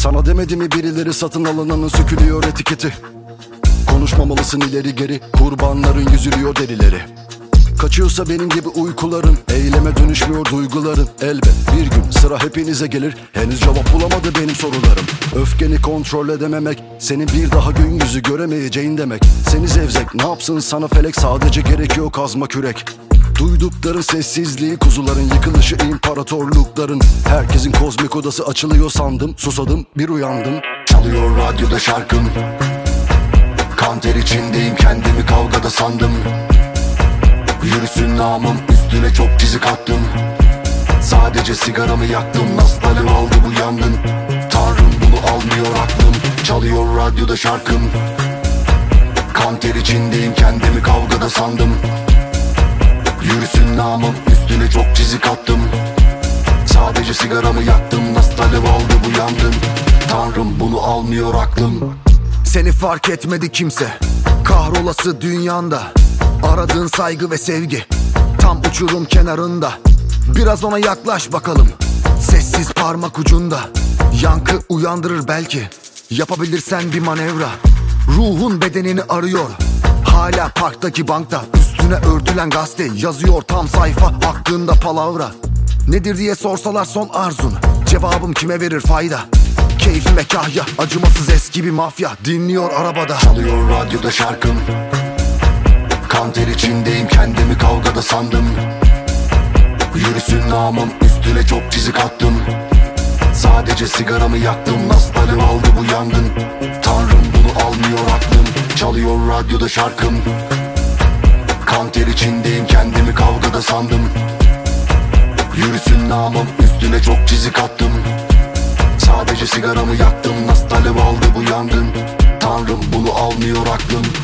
Sana demedi mi birileri satın alınanın sökülüyor etiketi? Konuşmamalısın ileri geri Kurbanların yüzülüyor derileri. Kaçıyorsa benim gibi uykuların Eyleme dönüşmüyor duyguların. Elbet bir gün sıra hepinize gelir Henüz cevap bulamadı benim sorularım. Öfkeni kontrol edememek Senin bir daha gün yüzü göremeyeceğin demek. Seni zevzek ne yapsın sana felek Sadece gerekiyor kazma kürek Duydukların sessizliği kuzuların yıkılışı imparatorlukların. Herkesin kozmik odası açılıyor sandım Susadım bir uyandım. Çalıyor radyoda şarkım. Kan ter içindeyim kendimi kavgada sandım. Yürüsün namım üstüne çok çizik attım Sadece sigaramı yaktım Nasıl alev aldı bu yangın? Tanrım bunu almıyor aklım Çalıyor radyoda şarkım. Kan ter içindeyim kendimi kavgada sandım Yürüsün namım üstüne çok çizik attım. Sadece sigaramı yaktım Nasıl alev aldı bu yangın? Tanrım bunu almıyor aklım. Seni fark etmedi kimse. Kahrolası dünyanda. Aradığın saygı ve sevgi Tam uçurum kenarında. Biraz ona yaklaş bakalım. Sessiz parmak ucunda. Yankı uyandırır belki. Yapabilirsen bir manevra. Ruhun bedenini arıyor. Hala parktaki bankta Üstüne örtülen gazete Yazıyor tam sayfa hakkında palavra. Nedir diye sorsalar son arzun. Cevabım kime verir fayda? Keyfime kahya Acımasız eski bir mafya Dinliyor arabada. Çalıyor radyoda şarkım. Kan ter içindeyim kendimi kavgada sandım. Yürüsün namım üstüne çok çizik attım. Sadece sigaramı yaktım Nasıl alev aldı bu yangın? Tanrım bunu almıyor aklım. Çalıyor radyoda şarkım Kan ter içindeyim kendimi kavgada sandım. Yürüsün namım üstüne çok çizik attım. Sadece sigaramı yaktım Nasıl alev aldı bu yangın? Tanrım bunu almıyor aklım